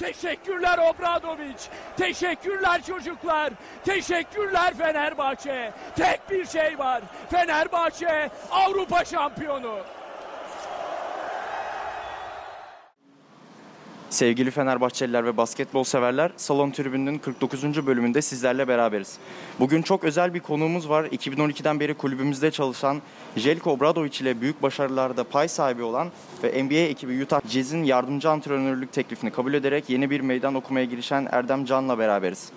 Teşekkürler Obradoviç. Teşekkürler çocuklar. Teşekkürler Fenerbahçe. Tek bir şey var. Fenerbahçe Avrupa şampiyonu. Sevgili Fenerbahçeliler ve basketbol severler, Salon Tribünü'nün 49. bölümünde sizlerle beraberiz. Bugün çok özel bir konuğumuz var. 2012'den beri kulübümüzde çalışan Jelko Obradoviç ile büyük başarılarda pay sahibi olan ve NBA ekibi Utah Jazz'in yardımcı antrenörlük teklifini kabul ederek yeni bir meydan okumaya girişen Erdem Can'la beraberiz.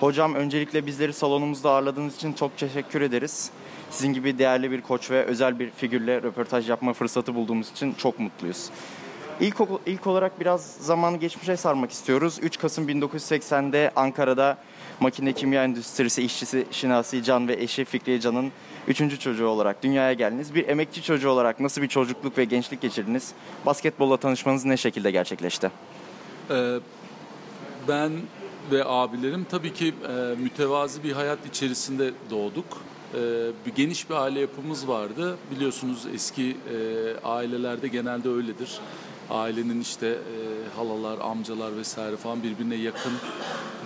Hocam öncelikle bizleri salonumuzda ağırladığınız için çok teşekkür ederiz. Sizin gibi değerli bir koç ve özel bir figürle röportaj yapma fırsatı bulduğumuz için çok mutluyuz. İlk, ilk olarak biraz zamanı geçmişe sarmak istiyoruz. 3 Kasım 1980'de Ankara'da makine kimya endüstrisi işçisi Şinasi Can ve eşi Fikriye Can'ın üçüncü çocuğu olarak dünyaya geldiniz. Bir emekçi çocuğu olarak nasıl bir çocukluk ve gençlik geçirdiniz? Basketbolla tanışmanız ne şekilde gerçekleşti? Ee, ben ve abilerim tabii ki e, mütevazi bir hayat içerisinde doğduk. E, bir geniş bir aile yapımız vardı. Biliyorsunuz eski e, ailelerde genelde öyledir ailenin işte e, halalar, amcalar vesaire falan birbirine yakın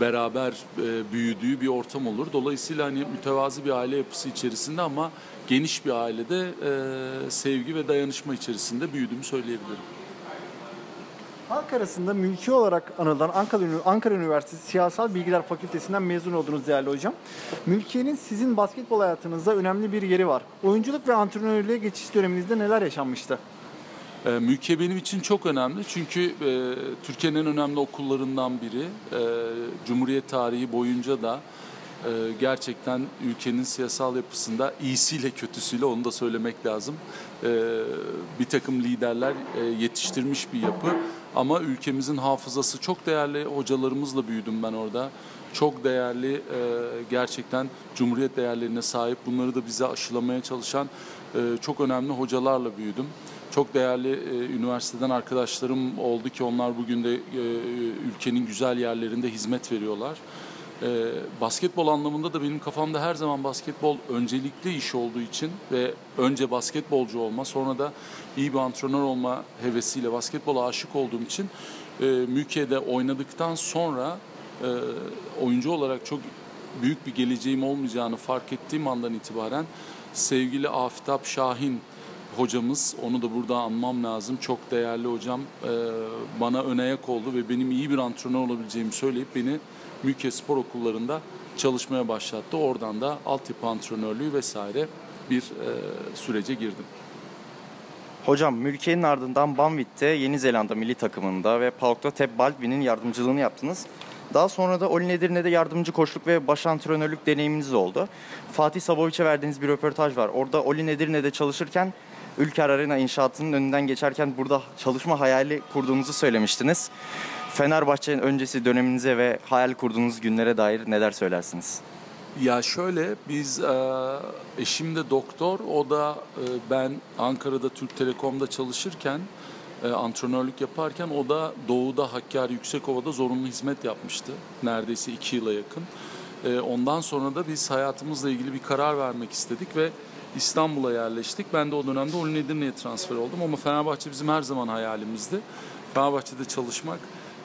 beraber e, büyüdüğü bir ortam olur. Dolayısıyla hani mütevazi bir aile yapısı içerisinde ama geniş bir ailede e, sevgi ve dayanışma içerisinde büyüdüğümü söyleyebilirim. Halk arasında mülki olarak anılan Ankara, Üniversitesi Siyasal Bilgiler Fakültesinden mezun oldunuz değerli hocam. Mülkiye'nin sizin basketbol hayatınızda önemli bir yeri var. Oyunculuk ve antrenörlüğe geçiş döneminizde neler yaşanmıştı? E, mülkiye benim için çok önemli çünkü e, Türkiye'nin en önemli okullarından biri. E, Cumhuriyet tarihi boyunca da e, gerçekten ülkenin siyasal yapısında iyisiyle kötüsüyle onu da söylemek lazım. E, bir takım liderler e, yetiştirmiş bir yapı ama ülkemizin hafızası çok değerli hocalarımızla büyüdüm ben orada. Çok değerli e, gerçekten Cumhuriyet değerlerine sahip bunları da bize aşılamaya çalışan e, çok önemli hocalarla büyüdüm. Çok değerli e, üniversiteden arkadaşlarım oldu ki onlar bugün de e, ülkenin güzel yerlerinde hizmet veriyorlar. E, basketbol anlamında da benim kafamda her zaman basketbol öncelikli iş olduğu için ve önce basketbolcu olma sonra da iyi bir antrenör olma hevesiyle basketbola aşık olduğum için e, Mülkiye'de oynadıktan sonra e, oyuncu olarak çok büyük bir geleceğim olmayacağını fark ettiğim andan itibaren sevgili Afitap Şahin hocamız, onu da burada anmam lazım. Çok değerli hocam e, bana ön ayak oldu ve benim iyi bir antrenör olabileceğimi söyleyip beni Mülkiye Spor Okullarında çalışmaya başlattı. Oradan da altyapı antrenörlüğü vesaire bir e, sürece girdim. Hocam Mülkiye'nin ardından Banvit'te Yeni Zelanda milli takımında ve PAOK'ta Teb Baldwin'in yardımcılığını yaptınız. Daha sonra da Olin Edirne'de yardımcı koçluk ve baş antrenörlük deneyiminiz oldu. Fatih Saboviç'e verdiğiniz bir röportaj var. Orada Olin Edirne'de çalışırken Ülker Arena inşaatının önünden geçerken burada çalışma hayali kurduğunuzu söylemiştiniz. Fenerbahçe'nin öncesi döneminize ve hayal kurduğunuz günlere dair neler söylersiniz? Ya şöyle biz e, eşim de doktor o da e, ben Ankara'da Türk Telekom'da çalışırken e, antrenörlük yaparken o da Doğu'da Hakkari Yüksekova'da zorunlu hizmet yapmıştı. Neredeyse iki yıla yakın. ondan sonra da biz hayatımızla ilgili bir karar vermek istedik ve İstanbul'a yerleştik. Ben de o dönemde Olin Edirne'ye transfer oldum ama Fenerbahçe bizim her zaman hayalimizdi. Fenerbahçe'de çalışmak.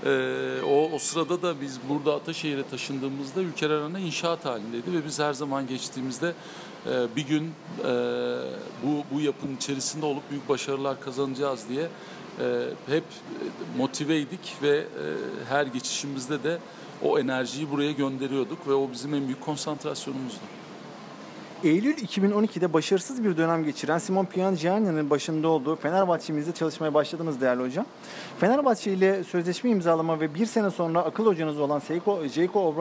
Ee, o, o sırada da biz burada Ataşehir'e taşındığımızda Ülker Arena inşaat halindeydi ve biz her zaman geçtiğimizde e, bir gün e, bu, bu yapının içerisinde olup büyük başarılar kazanacağız diye e, hep motiveydik ve e, her geçişimizde de o enerjiyi buraya gönderiyorduk ve o bizim en büyük konsantrasyonumuzdu. Eylül 2012'de başarısız bir dönem geçiren Simon Piangiani'nin başında olduğu Fenerbahçe'mizde çalışmaya başladınız değerli hocam. Fenerbahçe ile sözleşme imzalama ve bir sene sonra akıl hocanız olan Seiko, Jeko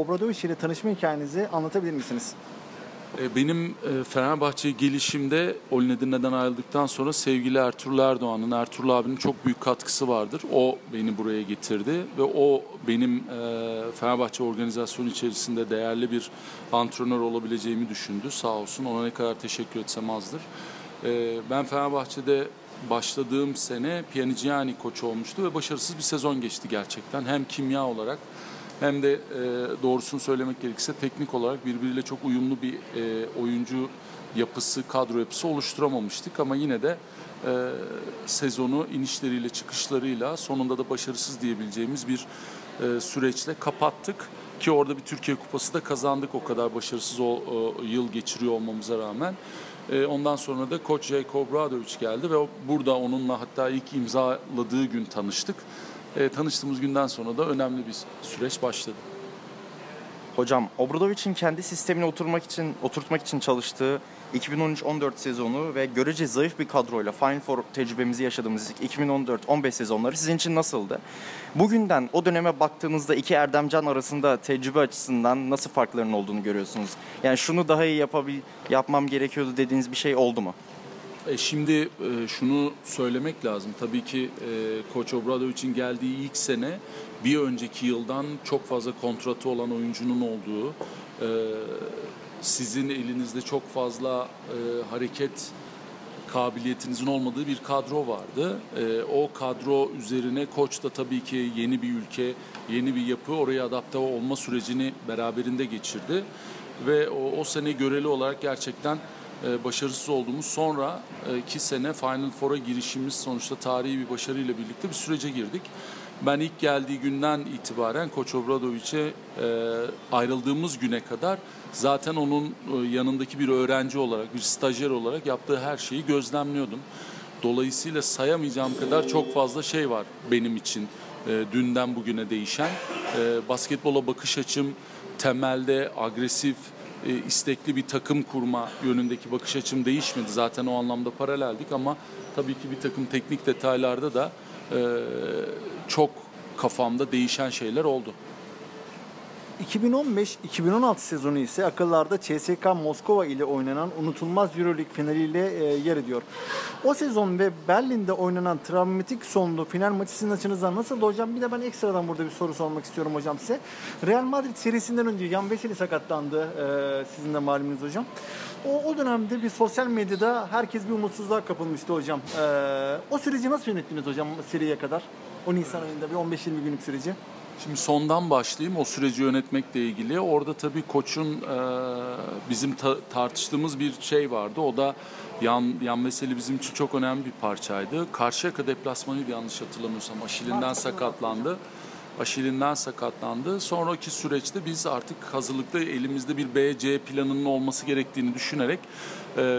Obradoviç ile tanışma hikayenizi anlatabilir misiniz? E, benim e, Fenerbahçe gelişimde Olinedirne'den ayrıldıktan sonra sevgili Ertuğrul Erdoğan'ın, Ertuğrul abinin çok büyük katkısı vardır. O beni buraya getirdi ve o benim e, Fenerbahçe organizasyonu içerisinde değerli bir antrenör olabileceğimi düşündü. Sağ olsun ona ne kadar teşekkür etsem azdır. Ben Fenerbahçe'de başladığım sene Pianigiani koç olmuştu ve başarısız bir sezon geçti gerçekten. Hem kimya olarak hem de e, doğrusunu söylemek gerekirse teknik olarak birbiriyle çok uyumlu bir e, oyuncu yapısı, kadro yapısı oluşturamamıştık ama yine de e, sezonu inişleriyle çıkışlarıyla sonunda da başarısız diyebileceğimiz bir e, süreçle kapattık. Ki orada bir Türkiye Kupası da kazandık o kadar başarısız o, o yıl geçiriyor olmamıza rağmen. E, ondan sonra da Koç Jayko Obradovic geldi ve burada onunla hatta ilk imzaladığı gün tanıştık. E, tanıştığımız günden sonra da önemli bir süreç başladı. Hocam Obradovic'in kendi sistemine oturmak için oturtmak için çalıştığı 2013-14 sezonu ve görece zayıf bir kadroyla Final Four tecrübemizi yaşadığımız 2014-15 sezonları sizin için nasıldı? Bugünden o döneme baktığınızda iki Erdemcan arasında tecrübe açısından nasıl farkların olduğunu görüyorsunuz? Yani şunu daha iyi yapabil yapmam gerekiyordu dediğiniz bir şey oldu mu? E şimdi e, şunu söylemek lazım. Tabii ki e, Koç Obradovic'in geldiği ilk sene bir önceki yıldan çok fazla kontratı olan oyuncunun olduğu, e, sizin elinizde çok fazla e, hareket kabiliyetinizin olmadığı bir kadro vardı. E, o kadro üzerine koç da tabii ki yeni bir ülke, yeni bir yapı, oraya adapte olma sürecini beraberinde geçirdi. Ve o, o sene göreli olarak gerçekten başarısız olduğumuz sonra e, iki sene Final Four'a girişimiz sonuçta tarihi bir başarıyla birlikte bir sürece girdik. Ben ilk geldiği günden itibaren Koç Obradovic'e e, ayrıldığımız güne kadar zaten onun e, yanındaki bir öğrenci olarak, bir stajyer olarak yaptığı her şeyi gözlemliyordum. Dolayısıyla sayamayacağım kadar çok fazla şey var benim için e, dünden bugüne değişen. E, basketbola bakış açım temelde agresif, e, istekli bir takım kurma yönündeki bakış açım değişmedi. Zaten o anlamda paraleldik ama tabii ki bir takım teknik detaylarda da e, çok kafamda değişen şeyler oldu. 2015-2016 sezonu ise akıllarda CSK Moskova ile oynanan unutulmaz Euroleague finaliyle e, yer ediyor. O sezon ve Berlin'de oynanan travmatik sonlu final maçı sizin açınızdan nasıldı hocam? Bir de ben ekstradan burada bir soru sormak istiyorum hocam size. Real Madrid serisinden önce Jan Veseli sakatlandı e, sizin de malumunuz hocam. O, o dönemde bir sosyal medyada herkes bir umutsuzluğa kapılmıştı hocam. E, o süreci nasıl yönettiniz hocam seriye kadar? O Nisan ayında bir 15-20 günlük süreci. Şimdi sondan başlayayım o süreci yönetmekle ilgili. Orada tabii koçun e, bizim ta- tartıştığımız bir şey vardı. O da yan, yan mesele bizim için çok önemli bir parçaydı. Karşıyaka deplasmanıydı yanlış hatırlamıyorsam. Aşilinden sakatlandı. Aşilinden sakatlandı. Sonraki süreçte biz artık hazırlıkta elimizde bir B, C planının olması gerektiğini düşünerek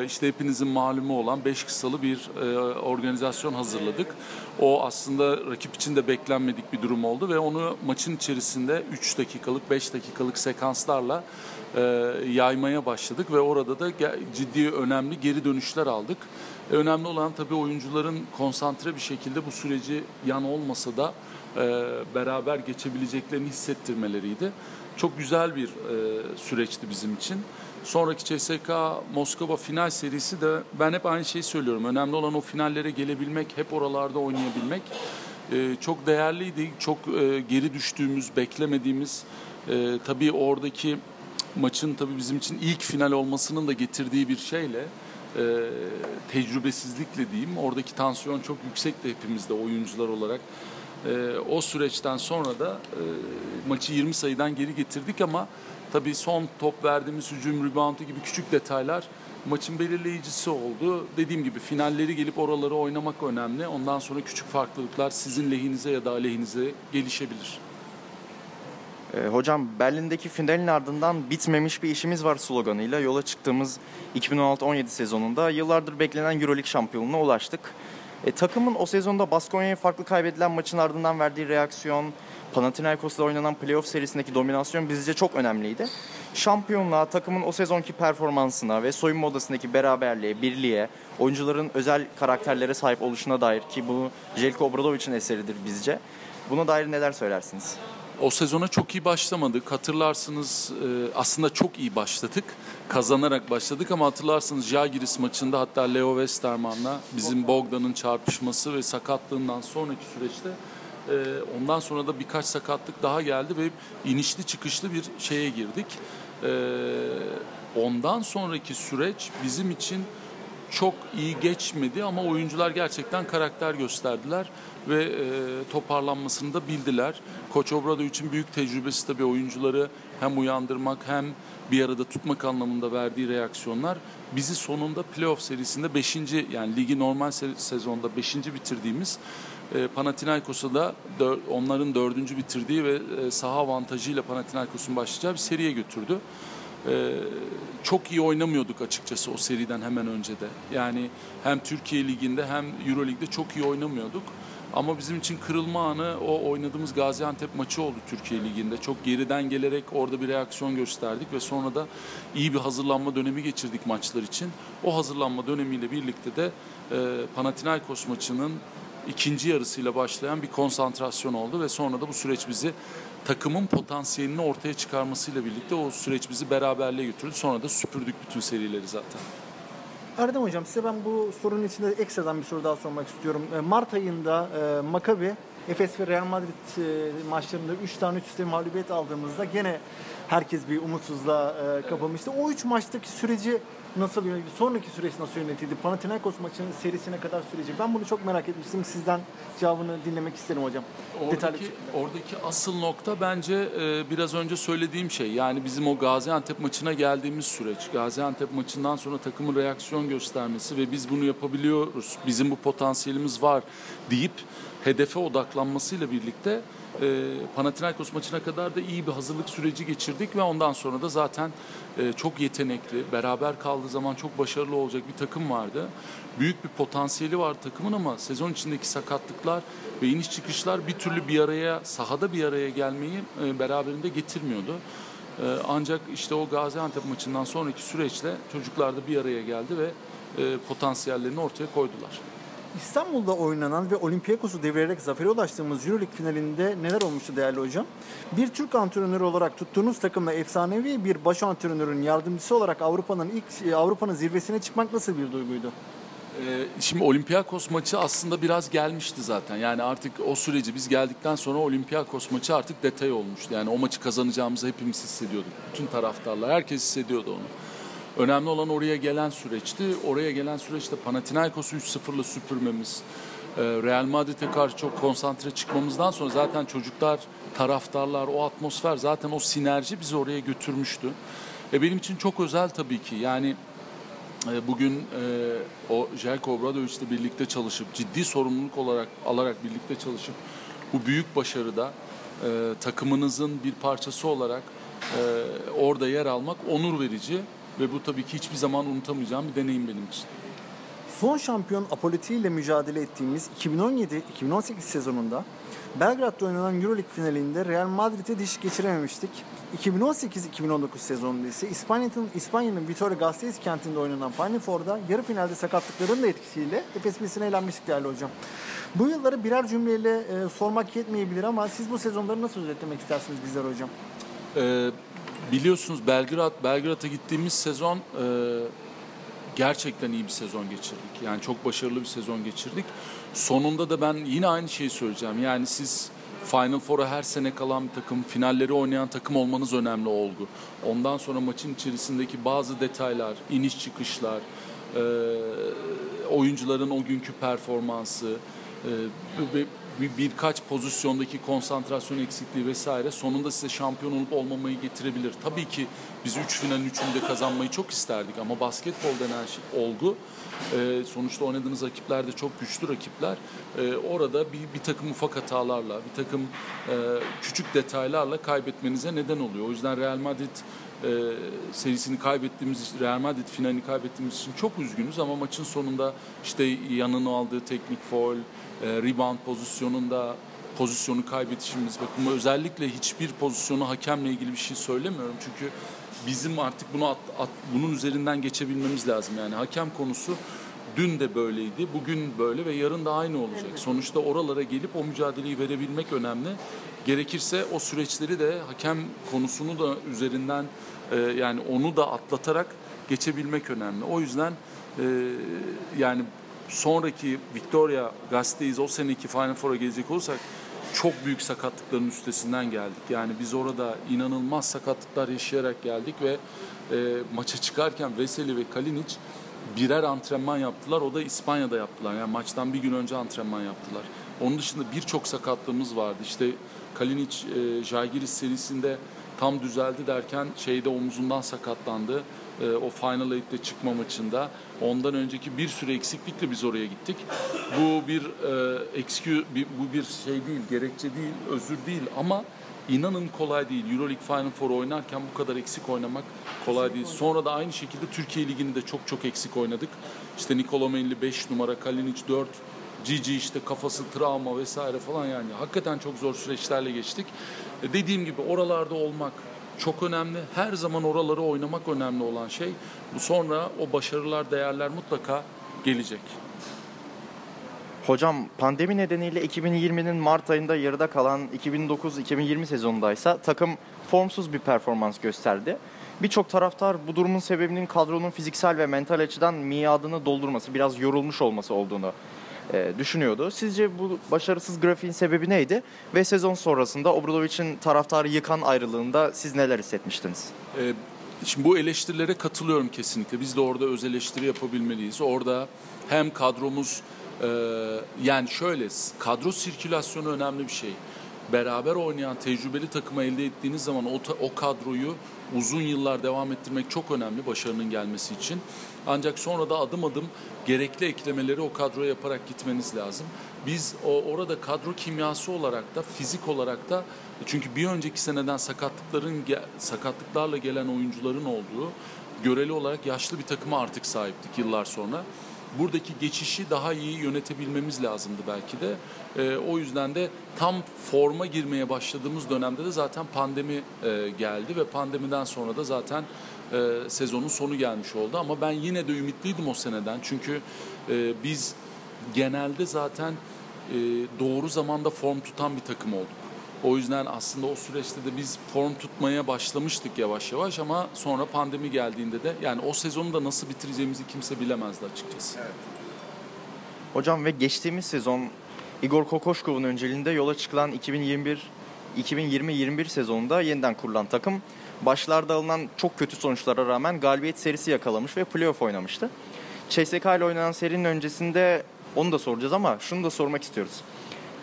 işte hepinizin malumu olan 5 kısalı bir e, organizasyon hazırladık. O aslında rakip için de beklenmedik bir durum oldu ve onu maçın içerisinde 3 dakikalık, 5 dakikalık sekanslarla e, yaymaya başladık ve orada da ciddi önemli geri dönüşler aldık. E, önemli olan tabii oyuncuların konsantre bir şekilde bu süreci yan olmasa da beraber geçebileceklerini hissettirmeleriydi. Çok güzel bir süreçti bizim için. Sonraki CSK Moskova final serisi de ben hep aynı şeyi söylüyorum. Önemli olan o finallere gelebilmek, hep oralarda oynayabilmek. E, çok değerliydi. Çok e, geri düştüğümüz, beklemediğimiz e, tabii oradaki maçın tabii bizim için ilk final olmasının da getirdiği bir şeyle e, tecrübesizlikle diyeyim. Oradaki tansiyon çok yüksekti hepimizde oyuncular olarak. E, o süreçten sonra da e, maçı 20 sayıdan geri getirdik ama tabii son top verdiğimiz hücum reboundu gibi küçük detaylar maçın belirleyicisi oldu. Dediğim gibi finalleri gelip oraları oynamak önemli. Ondan sonra küçük farklılıklar sizin lehinize ya da aleyhinize gelişebilir. E, hocam Berlin'deki finalin ardından bitmemiş bir işimiz var sloganıyla yola çıktığımız 2016-17 sezonunda yıllardır beklenen Euroleague şampiyonluğuna ulaştık. E, takımın o sezonda Baskonya'ya farklı kaybedilen maçın ardından verdiği reaksiyon, Panathinaikos'la oynanan playoff serisindeki dominasyon bizce çok önemliydi. Şampiyonluğa, takımın o sezonki performansına ve soyunma odasındaki beraberliğe, birliğe, oyuncuların özel karakterlere sahip oluşuna dair ki bu Jelko Obradovic'in eseridir bizce. Buna dair neler söylersiniz? O sezona çok iyi başlamadık. Hatırlarsınız e, aslında çok iyi başladık. Kazanarak başladık ama hatırlarsınız Jagiris maçında hatta Leo Westerman'la bizim Bogdan'ın çarpışması ve sakatlığından sonraki süreçte e, ondan sonra da birkaç sakatlık daha geldi ve inişli çıkışlı bir şeye girdik. E, ondan sonraki süreç bizim için çok iyi geçmedi ama oyuncular gerçekten karakter gösterdiler ve e, toparlanmasını da bildiler. Koç Obrado için büyük tecrübesi tabii oyuncuları hem uyandırmak hem bir arada tutmak anlamında verdiği reaksiyonlar bizi sonunda playoff serisinde 5. yani ligi normal se- sezonda 5. bitirdiğimiz e, Panathinaikos'a da onların dördüncü bitirdiği ve e, saha avantajıyla Panathinaikos'un başlayacağı bir seriye götürdü. E, çok iyi oynamıyorduk açıkçası o seriden hemen önce de. Yani hem Türkiye Ligi'nde hem Euro Lig'de çok iyi oynamıyorduk. Ama bizim için kırılma anı o oynadığımız Gaziantep maçı oldu Türkiye Ligi'nde. Çok geriden gelerek orada bir reaksiyon gösterdik ve sonra da iyi bir hazırlanma dönemi geçirdik maçlar için. O hazırlanma dönemiyle birlikte de e, Panathinaikos maçının ikinci yarısıyla başlayan bir konsantrasyon oldu ve sonra da bu süreç bizi takımın potansiyelini ortaya çıkarmasıyla birlikte o süreç bizi beraberliğe götürdü. Sonra da süpürdük bütün serileri zaten. Erdem Hocam size ben bu sorunun içinde ekstradan bir soru daha sormak istiyorum. E, Mart ayında e, Maccabi, Efes ve Real Madrid e, maçlarında 3 tane üst üste mağlubiyet aldığımızda gene herkes bir umutsuzluğa e, kapılmıştı. O 3 maçtaki süreci nasıl yönetildi? Sonraki süreç nasıl yönetildi? Panathinaikos maçının serisine kadar süreci. Ben bunu çok merak etmiştim. Sizden cevabını dinlemek isterim hocam. Detaylı Oradaki, şekilde. oradaki asıl nokta bence e, biraz önce söylediğim şey. Yani bizim o Gaziantep maçına geldiğimiz süreç. Gaziantep maçından sonra takımın reaksiyon göstermesi ve biz bunu yapabiliyoruz. Bizim bu potansiyelimiz var deyip hedefe odaklanmasıyla birlikte e, Panathinaikos maçına kadar da iyi bir hazırlık süreci geçirdik ve ondan sonra da zaten e, çok yetenekli, beraber kaldığı zaman çok başarılı olacak bir takım vardı. Büyük bir potansiyeli var takımın ama sezon içindeki sakatlıklar ve iniş çıkışlar bir türlü bir araya, sahada bir araya gelmeyi e, beraberinde getirmiyordu. E, ancak işte o Gaziantep maçından sonraki süreçte çocuklar da bir araya geldi ve e, potansiyellerini ortaya koydular. İstanbul'da oynanan ve Olympiakos'u devirerek zafere ulaştığımız Euroleague finalinde neler olmuştu değerli hocam? Bir Türk antrenörü olarak tuttuğunuz takımla efsanevi bir baş antrenörün yardımcısı olarak Avrupa'nın ilk Avrupa'nın zirvesine çıkmak nasıl bir duyguydu? Ee, Şimdi Olympiakos maçı aslında biraz gelmişti zaten. Yani artık o süreci biz geldikten sonra Olympiakos maçı artık detay olmuştu. Yani o maçı kazanacağımızı hepimiz hissediyorduk. Bütün taraftarlar, herkes hissediyordu onu. Önemli olan oraya gelen süreçti. Oraya gelen süreçte Panathinaikos'u 3-0'la süpürmemiz, e, Real Madrid'e karşı çok konsantre çıkmamızdan sonra zaten çocuklar, taraftarlar, o atmosfer zaten o sinerji bizi oraya götürmüştü. E benim için çok özel tabii ki. Yani e, bugün e, o Jelko Obradoviç'le birlikte çalışıp ciddi sorumluluk olarak alarak birlikte çalışıp bu büyük başarıda e, takımınızın bir parçası olarak e, orada yer almak onur verici ve bu tabii ki hiçbir zaman unutamayacağım bir deneyim benim için. Son şampiyon Apolloti ile mücadele ettiğimiz 2017-2018 sezonunda Belgrad'da oynanan Euroleague finalinde Real Madrid'e diş geçirememiştik. 2018-2019 sezonunda ise İspanya'nın İspanya'nın Vitoria-Gasteiz kentinde oynanan Final Four'da yarı finalde sakatlıkların da etkisiyle Efes Pilsen'e elenmiştik değerli hocam. Bu yılları birer cümleyle e, sormak yetmeyebilir ama siz bu sezonları nasıl özetlemek istersiniz bizlere hocam? Ee, biliyorsunuz Belgrad, Belgrad'a gittiğimiz sezon e, gerçekten iyi bir sezon geçirdik. Yani çok başarılı bir sezon geçirdik. Sonunda da ben yine aynı şeyi söyleyeceğim. Yani siz Final Four'a her sene kalan bir takım, finalleri oynayan takım olmanız önemli olgu. Ondan sonra maçın içerisindeki bazı detaylar, iniş çıkışlar, e, oyuncuların o günkü performansı, e, bir, birkaç pozisyondaki konsantrasyon eksikliği vesaire sonunda size şampiyon olup olmamayı getirebilir. Tabii ki biz 3 finalin 3'ünü de kazanmayı çok isterdik ama basketbol denen şey, olgu e, sonuçta oynadığınız rakipler de çok güçlü rakipler. E, orada bir, bir takım ufak hatalarla, bir takım e, küçük detaylarla kaybetmenize neden oluyor. O yüzden Real Madrid e, serisini kaybettiğimiz Real Madrid finalini kaybettiğimiz için çok üzgünüz ama maçın sonunda işte yanını aldığı teknik foul, e, rebound pozisyonunda pozisyonu kaybetişimiz. Bakın özellikle hiçbir pozisyonu hakemle ilgili bir şey söylemiyorum. Çünkü bizim artık bunu at, at- bunun üzerinden geçebilmemiz lazım. Yani hakem konusu dün de böyleydi bugün böyle ve yarın da aynı olacak. Sonuçta oralara gelip o mücadeleyi verebilmek önemli gerekirse o süreçleri de hakem konusunu da üzerinden e, yani onu da atlatarak geçebilmek önemli o yüzden e, yani sonraki Victoria Gazeteyiz o seneki Final Four'a gelecek olursak çok büyük sakatlıkların üstesinden geldik. Yani biz orada inanılmaz sakatlıklar yaşayarak geldik ve e, maça çıkarken Veseli ve Kalinic birer antrenman yaptılar. O da İspanya'da yaptılar. Yani maçtan bir gün önce antrenman yaptılar. Onun dışında birçok sakatlığımız vardı. İşte Kalinic e, Žalgiris serisinde tam düzeldi derken şeyde omuzundan sakatlandı. E, o Final Eight'te çıkma maçında. Ondan önceki bir sürü eksiklikle biz oraya gittik. Bu bir e, bir, bu bir şey değil, gerekçe değil, özür değil ama inanın kolay değil. Euroleague Final Four oynarken bu kadar eksik oynamak kolay değil. Sonra da aynı şekilde Türkiye Ligi'ni de çok çok eksik oynadık. İşte Nikola Melli 5 numara, Kalinic 4, Cici işte kafası travma vesaire falan yani hakikaten çok zor süreçlerle geçtik. E, dediğim gibi oralarda olmak çok önemli. Her zaman oraları oynamak önemli olan şey. Sonra o başarılar, değerler mutlaka gelecek. Hocam pandemi nedeniyle 2020'nin Mart ayında yarıda kalan 2009-2020 sezonundaysa takım formsuz bir performans gösterdi. Birçok taraftar bu durumun sebebinin kadronun fiziksel ve mental açıdan miadını doldurması, biraz yorulmuş olması olduğunu e, düşünüyordu. Sizce bu başarısız grafiğin sebebi neydi? Ve sezon sonrasında Obradovic'in taraftarı yıkan ayrılığında siz neler hissetmiştiniz? Ee, şimdi bu eleştirilere katılıyorum kesinlikle. Biz de orada öz eleştiri yapabilmeliyiz. Orada hem kadromuz yani şöyle kadro sirkülasyonu önemli bir şey. Beraber oynayan tecrübeli takımı elde ettiğiniz zaman o, o kadroyu uzun yıllar devam ettirmek çok önemli başarının gelmesi için. Ancak sonra da adım adım gerekli eklemeleri o kadroya yaparak gitmeniz lazım. Biz o, orada kadro kimyası olarak da fizik olarak da çünkü bir önceki seneden sakatlıkların sakatlıklarla gelen oyuncuların olduğu göreli olarak yaşlı bir takıma artık sahiptik yıllar sonra buradaki geçişi daha iyi yönetebilmemiz lazımdı belki de. E, o yüzden de tam forma girmeye başladığımız dönemde de zaten pandemi e, geldi ve pandemiden sonra da zaten e, sezonun sonu gelmiş oldu. Ama ben yine de ümitliydim o seneden çünkü e, biz genelde zaten e, doğru zamanda form tutan bir takım olduk. O yüzden aslında o süreçte de biz form tutmaya başlamıştık yavaş yavaş ama sonra pandemi geldiğinde de yani o sezonu da nasıl bitireceğimizi kimse bilemezdi açıkçası. Evet. Hocam ve geçtiğimiz sezon Igor Kokoşkov'un önceliğinde yola çıkılan 2021 2020-21 sezonunda yeniden kurulan takım başlarda alınan çok kötü sonuçlara rağmen galibiyet serisi yakalamış ve playoff oynamıştı. CSK ile oynanan serinin öncesinde onu da soracağız ama şunu da sormak istiyoruz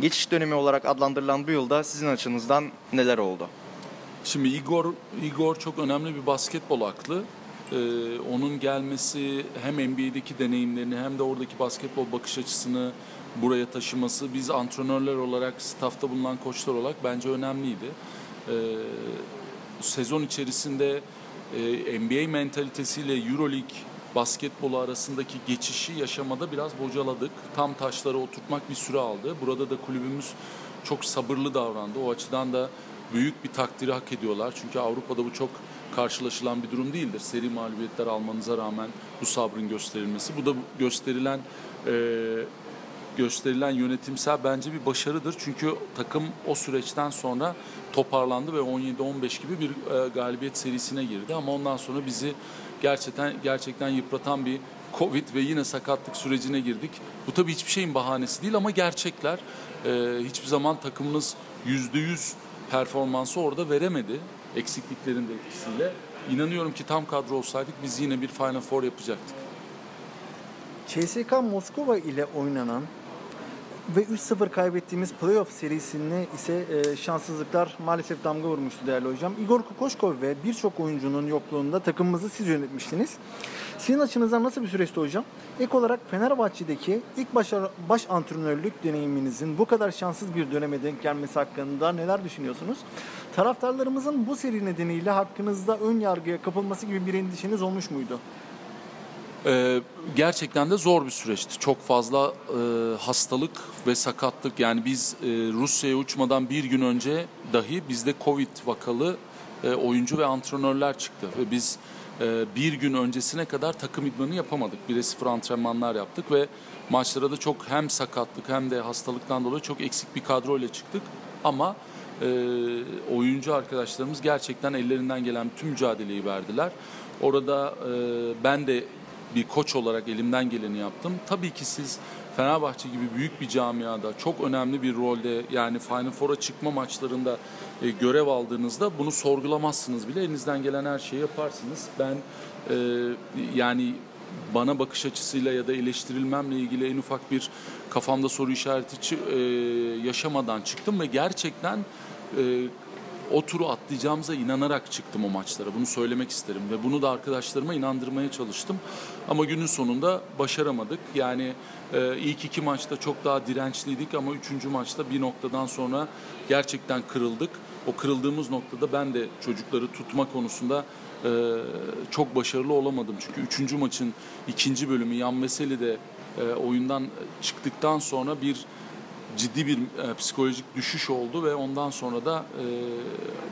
geçiş dönemi olarak adlandırılan bu yılda sizin açınızdan neler oldu? Şimdi Igor Igor çok önemli bir basketbol aklı. Ee, onun gelmesi hem NBA'deki deneyimlerini hem de oradaki basketbol bakış açısını buraya taşıması biz antrenörler olarak, staffta bulunan koçlar olarak bence önemliydi. Ee, sezon içerisinde e, NBA mentalitesiyle Euroleague basketbolu arasındaki geçişi yaşamada biraz bocaladık. Tam taşları oturtmak bir süre aldı. Burada da kulübümüz çok sabırlı davrandı. O açıdan da büyük bir takdiri hak ediyorlar. Çünkü Avrupa'da bu çok karşılaşılan bir durum değildir. Seri mağlubiyetler almanıza rağmen bu sabrın gösterilmesi. Bu da gösterilen e, gösterilen yönetimsel bence bir başarıdır. Çünkü takım o süreçten sonra toparlandı ve 17-15 gibi bir e, galibiyet serisine girdi. Ama ondan sonra bizi gerçekten gerçekten yıpratan bir Covid ve yine sakatlık sürecine girdik. Bu tabii hiçbir şeyin bahanesi değil ama gerçekler. Ee, hiçbir zaman takımınız yüzde yüz performansı orada veremedi eksikliklerin de etkisiyle. İnanıyorum ki tam kadro olsaydık biz yine bir Final Four yapacaktık. CSK Moskova ile oynanan ve 3-0 kaybettiğimiz playoff serisinde ise e, şanssızlıklar maalesef damga vurmuştu değerli hocam. Igor Kokoşkov ve birçok oyuncunun yokluğunda takımımızı siz yönetmiştiniz. Sizin açınızdan nasıl bir süreçti hocam? Ek olarak Fenerbahçe'deki ilk baş, baş antrenörlük deneyiminizin bu kadar şanssız bir döneme denk gelmesi hakkında neler düşünüyorsunuz? Taraftarlarımızın bu seri nedeniyle hakkınızda ön yargıya kapılması gibi bir endişeniz olmuş muydu? Ee, gerçekten de zor bir süreçti. Çok fazla e, hastalık ve sakatlık. Yani biz e, Rusya'ya uçmadan bir gün önce dahi bizde Covid vakalı e, oyuncu ve antrenörler çıktı. Ve biz e, bir gün öncesine kadar takım idmanı yapamadık. Bire sıfır antrenmanlar yaptık ve maçlara da çok hem sakatlık hem de hastalıktan dolayı çok eksik bir kadro ile çıktık. Ama e, oyuncu arkadaşlarımız gerçekten ellerinden gelen tüm mücadeleyi verdiler. Orada e, ben de bir koç olarak elimden geleni yaptım. Tabii ki siz Fenerbahçe gibi büyük bir camiada çok önemli bir rolde yani Final Four'a çıkma maçlarında e, görev aldığınızda bunu sorgulamazsınız bile. Elinizden gelen her şeyi yaparsınız. Ben e, yani bana bakış açısıyla ya da eleştirilmemle ilgili en ufak bir kafamda soru işareti e, yaşamadan çıktım ve gerçekten e, o turu atlayacağımıza inanarak çıktım o maçlara. Bunu söylemek isterim ve bunu da arkadaşlarıma inandırmaya çalıştım. Ama günün sonunda başaramadık. Yani e, ilk iki maçta çok daha dirençliydik ama üçüncü maçta bir noktadan sonra gerçekten kırıldık. O kırıldığımız noktada ben de çocukları tutma konusunda e, çok başarılı olamadım. Çünkü üçüncü maçın ikinci bölümü Yan Veseli de e, oyundan çıktıktan sonra bir ciddi bir e, psikolojik düşüş oldu ve ondan sonra da e,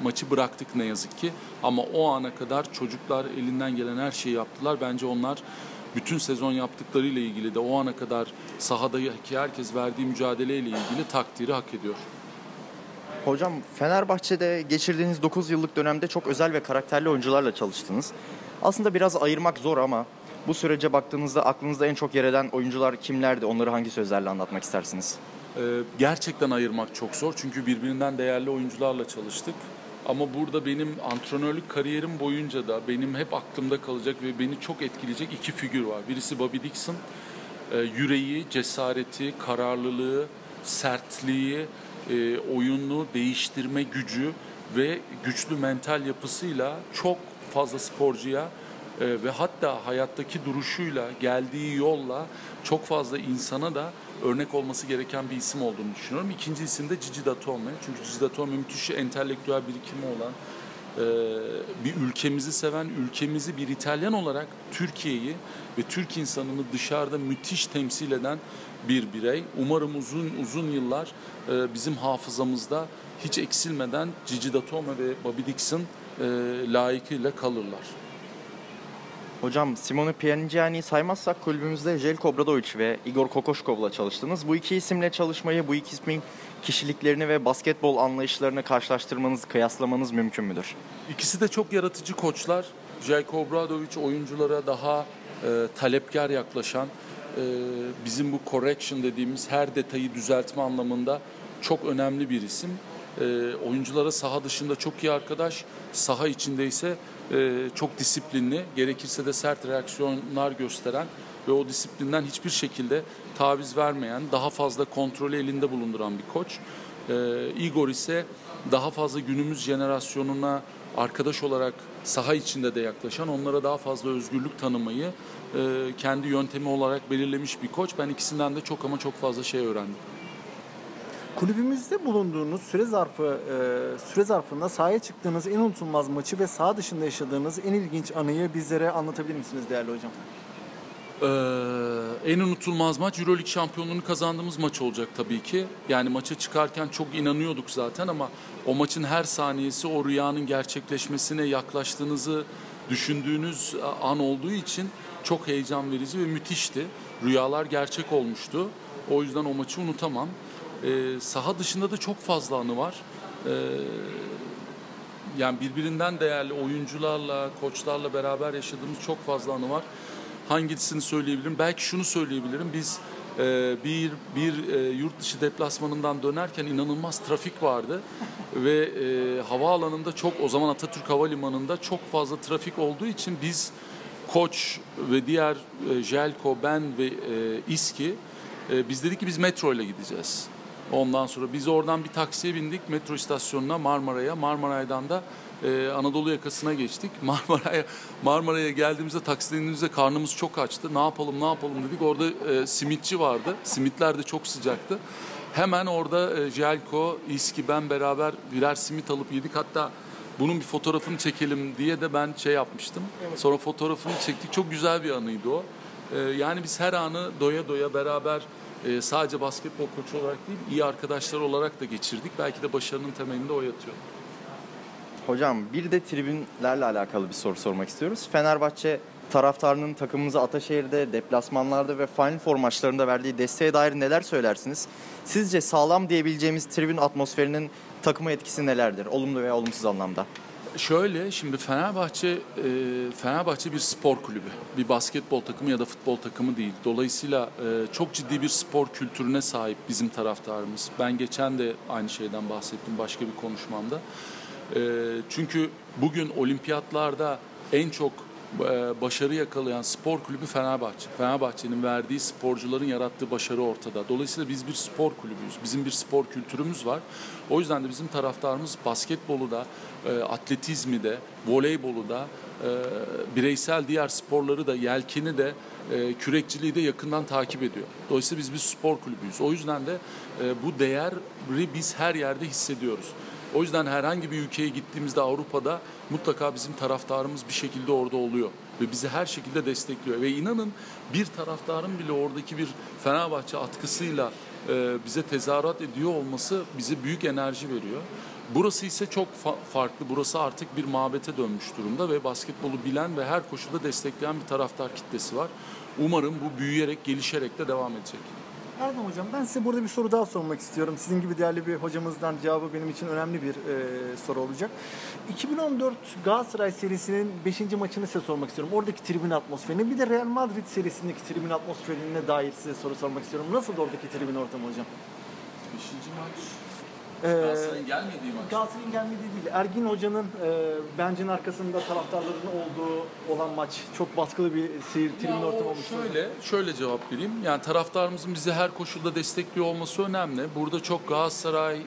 maçı bıraktık ne yazık ki. Ama o ana kadar çocuklar elinden gelen her şeyi yaptılar. Bence onlar bütün sezon yaptıklarıyla ilgili de o ana kadar sahadaki herkes verdiği mücadeleyle ilgili takdiri hak ediyor. Hocam Fenerbahçe'de geçirdiğiniz 9 yıllık dönemde çok özel ve karakterli oyuncularla çalıştınız. Aslında biraz ayırmak zor ama bu sürece baktığınızda aklınızda en çok yer eden oyuncular kimlerdi? Onları hangi sözlerle anlatmak istersiniz? Ee, gerçekten ayırmak çok zor çünkü birbirinden değerli oyuncularla çalıştık. Ama burada benim antrenörlük kariyerim boyunca da benim hep aklımda kalacak ve beni çok etkileyecek iki figür var. Birisi Bobby Dixon, ee, yüreği, cesareti, kararlılığı, sertliği, e, oyunu değiştirme gücü ve güçlü mental yapısıyla çok fazla sporcuya e, ve hatta hayattaki duruşuyla, geldiği yolla çok fazla insana da örnek olması gereken bir isim olduğunu düşünüyorum. İkinci isim de Cici Datome. Çünkü Cici Datome müthiş entelektüel birikimi olan, e, bir ülkemizi seven, ülkemizi bir İtalyan olarak Türkiye'yi ve Türk insanını dışarıda müthiş temsil eden bir birey. Umarım uzun uzun yıllar e, bizim hafızamızda hiç eksilmeden Cici Datome ve Bobby Dixon e, layıkıyla kalırlar. Hocam Simone Pianigiani'yi saymazsak kulübümüzde Jelko Obradovic ve Igor Kokoşkov'la çalıştınız. Bu iki isimle çalışmayı, bu iki ismin kişiliklerini ve basketbol anlayışlarını karşılaştırmanız, kıyaslamanız mümkün müdür? İkisi de çok yaratıcı koçlar. Jelko Obradovic oyunculara daha e, talepkar yaklaşan, e, bizim bu correction dediğimiz her detayı düzeltme anlamında çok önemli bir isim. E, oyunculara saha dışında çok iyi arkadaş, saha içinde ise e, çok disiplinli, gerekirse de sert reaksiyonlar gösteren ve o disiplinden hiçbir şekilde taviz vermeyen, daha fazla kontrolü elinde bulunduran bir koç. E, Igor ise daha fazla günümüz jenerasyonuna arkadaş olarak saha içinde de yaklaşan, onlara daha fazla özgürlük tanımayı e, kendi yöntemi olarak belirlemiş bir koç. Ben ikisinden de çok ama çok fazla şey öğrendim. Kulübümüzde bulunduğunuz süre zarfı e, süre zarfında sahaya çıktığınız en unutulmaz maçı ve saha dışında yaşadığınız en ilginç anıyı bizlere anlatabilir misiniz değerli hocam? Ee, en unutulmaz maç Euroleague şampiyonluğunu kazandığımız maç olacak tabii ki. Yani maça çıkarken çok inanıyorduk zaten ama o maçın her saniyesi o rüyanın gerçekleşmesine yaklaştığınızı düşündüğünüz an olduğu için çok heyecan verici ve müthişti. Rüyalar gerçek olmuştu. O yüzden o maçı unutamam. Ee, saha dışında da çok fazla anı var. Ee, yani birbirinden değerli oyuncularla, koçlarla beraber yaşadığımız çok fazla anı var. Hangisini söyleyebilirim? Belki şunu söyleyebilirim. Biz e, bir bir e, yurt dışı deplasmanından dönerken inanılmaz trafik vardı ve e, havaalanında çok o zaman Atatürk Havalimanı'nda çok fazla trafik olduğu için biz Koç ve diğer e, Jelko, ben ve e, İSKİ e, biz dedik ki biz metro ile gideceğiz. Ondan sonra biz oradan bir taksiye bindik metro istasyonuna Marmara'ya. Marmaray'dan da e, Anadolu yakasına geçtik. Marmara'ya Marmara'ya geldiğimizde taksiden indiğimizde karnımız çok açtı. Ne yapalım ne yapalım dedik. Orada e, simitçi vardı. Simitler de çok sıcaktı. Hemen orada e, Jelko, İSKİ ben beraber birer simit alıp yedik. Hatta bunun bir fotoğrafını çekelim diye de ben şey yapmıştım. Sonra fotoğrafını çektik. Çok güzel bir anıydı o. E, yani biz her anı doya doya beraber e, sadece basketbol koçu olarak değil, iyi arkadaşlar olarak da geçirdik. Belki de başarının temelinde o yatıyor. Hocam bir de tribünlerle alakalı bir soru sormak istiyoruz. Fenerbahçe taraftarının takımımıza Ataşehir'de, deplasmanlarda ve Final Four maçlarında verdiği desteğe dair neler söylersiniz? Sizce sağlam diyebileceğimiz tribün atmosferinin takıma etkisi nelerdir? Olumlu veya olumsuz anlamda. Şöyle şimdi Fenerbahçe e, Fenerbahçe bir spor kulübü. Bir basketbol takımı ya da futbol takımı değil. Dolayısıyla e, çok ciddi bir spor kültürüne sahip bizim taraftarımız. Ben geçen de aynı şeyden bahsettim başka bir konuşmamda. E, çünkü bugün olimpiyatlarda en çok başarı yakalayan spor kulübü Fenerbahçe. Fenerbahçe'nin verdiği sporcuların yarattığı başarı ortada. Dolayısıyla biz bir spor kulübüyüz. Bizim bir spor kültürümüz var. O yüzden de bizim taraftarımız basketbolu da, e, atletizmi de, voleybolu da, e, bireysel diğer sporları da, yelkeni de, e, kürekçiliği de yakından takip ediyor. Dolayısıyla biz bir spor kulübüyüz. O yüzden de e, bu değeri biz her yerde hissediyoruz. O yüzden herhangi bir ülkeye gittiğimizde Avrupa'da mutlaka bizim taraftarımız bir şekilde orada oluyor ve bizi her şekilde destekliyor. Ve inanın bir taraftarın bile oradaki bir Fenerbahçe atkısıyla e, bize tezahürat ediyor olması bize büyük enerji veriyor. Burası ise çok fa- farklı. Burası artık bir mabete dönmüş durumda ve basketbolu bilen ve her koşulda destekleyen bir taraftar kitlesi var. Umarım bu büyüyerek, gelişerek de devam edecek. Erdem Hocam ben size burada bir soru daha sormak istiyorum. Sizin gibi değerli bir hocamızdan cevabı benim için önemli bir e, soru olacak. 2014 Galatasaray serisinin 5. maçını size sormak istiyorum. Oradaki tribün atmosferini bir de Real Madrid serisindeki tribün atmosferine dair size soru sormak istiyorum. Nasıl oradaki tribün ortamı hocam? Beşinci maç. Ee, Galatasaray'ın gelmediği maç. Galatasaray'ın gelmediği değil. Ergin Hoca'nın e, bencin arkasında taraftarların olduğu olan maç. Çok baskılı bir seyir tribün ortamı o olmuş. şöyle, şöyle cevap vereyim. Yani taraftarımızın bizi her koşulda destekliyor olması önemli. Burada çok Galatasaray, e,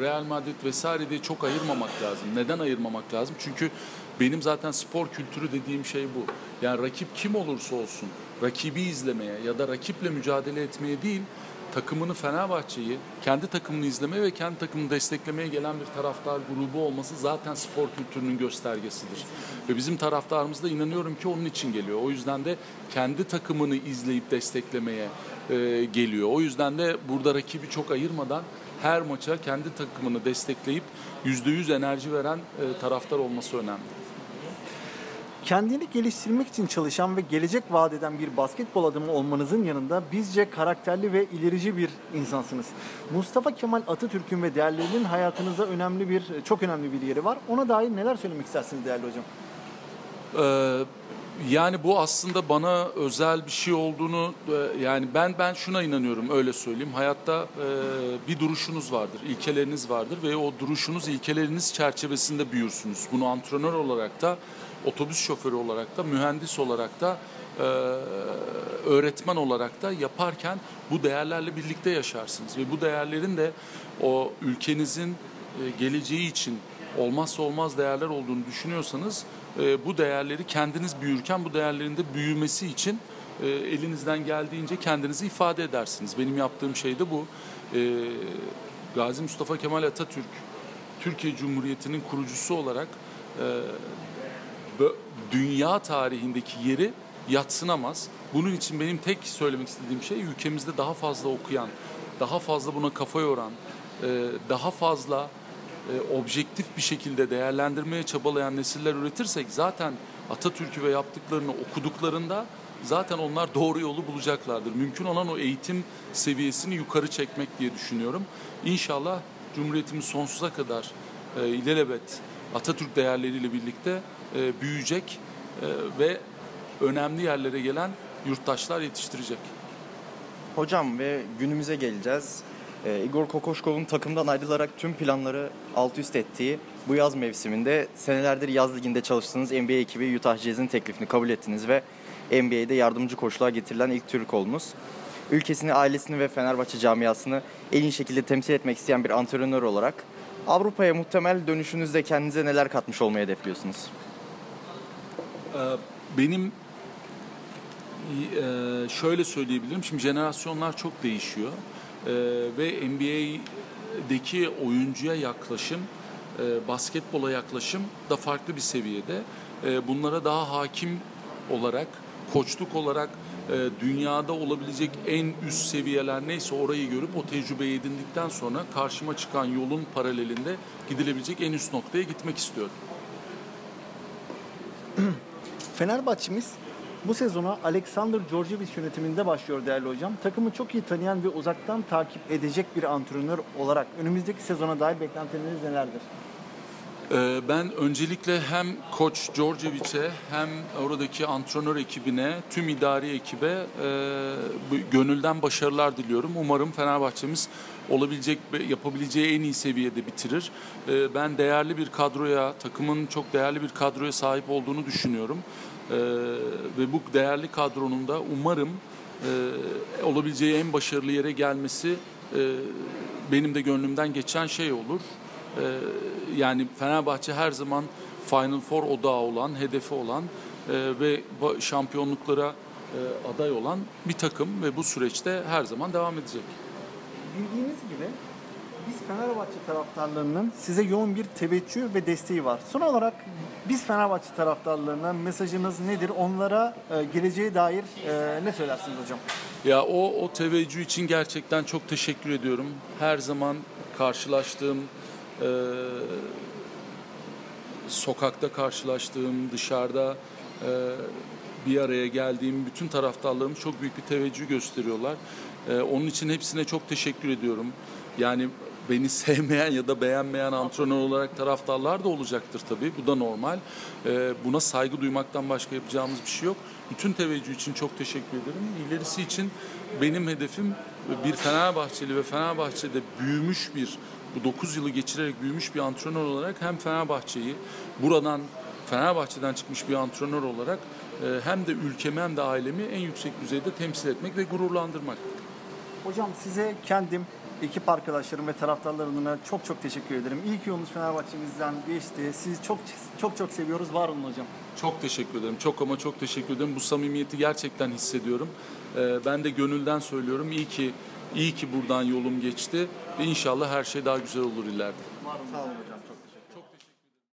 Real Madrid vesaire diye çok ayırmamak lazım. Neden ayırmamak lazım? Çünkü benim zaten spor kültürü dediğim şey bu. Yani rakip kim olursa olsun rakibi izlemeye ya da rakiple mücadele etmeye değil, takımını Fenerbahçe'yi, kendi takımını izlemeye ve kendi takımını desteklemeye gelen bir taraftar grubu olması zaten spor kültürünün göstergesidir. Ve bizim taraftarımız da inanıyorum ki onun için geliyor. O yüzden de kendi takımını izleyip desteklemeye e, geliyor. O yüzden de burada rakibi çok ayırmadan her maça kendi takımını destekleyip %100 enerji veren e, taraftar olması önemli. Kendini geliştirmek için çalışan ve gelecek vaat eden bir basketbol adamı olmanızın yanında bizce karakterli ve ilerici bir insansınız. Mustafa Kemal Atatürk'ün ve değerlerinin hayatınızda önemli bir, çok önemli bir yeri var. Ona dair neler söylemek istersiniz değerli hocam? Ee, yani bu aslında bana özel bir şey olduğunu e, yani ben ben şuna inanıyorum öyle söyleyeyim. Hayatta e, bir duruşunuz vardır, ilkeleriniz vardır ve o duruşunuz, ilkeleriniz çerçevesinde büyürsünüz. Bunu antrenör olarak da, otobüs şoförü olarak da, mühendis olarak da, e, öğretmen olarak da yaparken bu değerlerle birlikte yaşarsınız ve bu değerlerin de o ülkenizin e, geleceği için olmazsa olmaz değerler olduğunu düşünüyorsanız e, bu değerleri kendiniz büyürken bu değerlerin de büyümesi için elinizden geldiğince kendinizi ifade edersiniz. Benim yaptığım şey de bu. E, Gazi Mustafa Kemal Atatürk Türkiye Cumhuriyeti'nin kurucusu olarak dünya tarihindeki yeri yatsınamaz. Bunun için benim tek söylemek istediğim şey ülkemizde daha fazla okuyan, daha fazla buna kafa yoran, e, daha fazla e, objektif bir şekilde değerlendirmeye çabalayan nesiller üretirsek zaten Atatürk'ü ve yaptıklarını okuduklarında zaten onlar doğru yolu bulacaklardır. Mümkün olan o eğitim seviyesini yukarı çekmek diye düşünüyorum. İnşallah Cumhuriyetimiz sonsuza kadar e, ilelebet Atatürk değerleriyle birlikte e, büyüyecek e, ve önemli yerlere gelen yurttaşlar yetiştirecek. Hocam ve günümüze geleceğiz. Ee, Igor Kokoşkov'un takımdan ayrılarak tüm planları alt üst ettiği bu yaz mevsiminde senelerdir yaz liginde çalıştığınız NBA ekibi Utah Jazz'in teklifini kabul ettiniz ve NBA'de yardımcı koçluğa getirilen ilk Türk oldunuz. Ülkesini, ailesini ve Fenerbahçe camiasını en iyi şekilde temsil etmek isteyen bir antrenör olarak Avrupa'ya muhtemel dönüşünüzde kendinize neler katmış olmayı hedefliyorsunuz? Ee, Benim e, şöyle söyleyebilirim. Şimdi jenerasyonlar çok değişiyor. Ee, Ve NBA'deki oyuncuya yaklaşım, e, basketbola yaklaşım da farklı bir seviyede. Ee, Bunlara daha hakim olarak, koçluk olarak dünyada olabilecek en üst seviyeler neyse orayı görüp o tecrübeyi edindikten sonra karşıma çıkan yolun paralelinde gidilebilecek en üst noktaya gitmek istiyorum. Fenerbahçemiz bu sezona Alexander Djordjevic yönetiminde başlıyor değerli hocam. Takımı çok iyi tanıyan ve uzaktan takip edecek bir antrenör olarak önümüzdeki sezona dair beklentileriniz nelerdir? Ee, Ben öncelikle hem koç Djordjevic'e hem oradaki antrenör ekibine, tüm idari ekibe e, gönülden başarılar diliyorum. Umarım Fenerbahçemiz olabilecek, yapabileceği en iyi seviyede bitirir. Ee, Ben değerli bir kadroya, takımın çok değerli bir kadroya sahip olduğunu düşünüyorum. Ee, Ve bu değerli kadronun da umarım e, olabileceği en başarılı yere gelmesi e, benim de gönlümden geçen şey olur. Ee, yani Fenerbahçe her zaman Final Four odağı olan, hedefi olan e, ve şampiyonluklara e, aday olan bir takım ve bu süreçte her zaman devam edecek. Bildiğiniz gibi biz Fenerbahçe taraftarlarının size yoğun bir teveccüh ve desteği var. Son olarak biz Fenerbahçe taraftarlarına mesajınız nedir? Onlara e, geleceğe dair e, ne söylersiniz hocam? Ya o o teveccüh için gerçekten çok teşekkür ediyorum. Her zaman karşılaştığım e, sokakta karşılaştığım, dışarıda e, bir araya geldiğim bütün taraftarlarım çok büyük bir teveccüh gösteriyorlar. E, onun için hepsine çok teşekkür ediyorum. Yani beni sevmeyen ya da beğenmeyen antrenör olarak taraftarlar da olacaktır tabii. Bu da normal. E, buna saygı duymaktan başka yapacağımız bir şey yok. Bütün teveccüh için çok teşekkür ederim. İlerisi için benim hedefim bir Fenerbahçeli ve Fenerbahçe'de büyümüş bir bu 9 yılı geçirerek büyümüş bir antrenör olarak hem Fenerbahçe'yi buradan Fenerbahçe'den çıkmış bir antrenör olarak e, hem de ülkemi hem de ailemi en yüksek düzeyde temsil etmek ve gururlandırmak. Hocam size kendim, ekip arkadaşlarım ve taraftarlar adına çok çok teşekkür ederim. İyi ki yolunuz Fenerbahçe'mizden geçti. Sizi çok çok çok seviyoruz. Var olun hocam. Çok teşekkür ederim. Çok ama çok teşekkür ederim. Bu samimiyeti gerçekten hissediyorum. E, ben de gönülden söylüyorum. İyi ki iyi ki buradan yolum geçti inşallah her şey daha güzel olur ileride. Sağ olun hocam.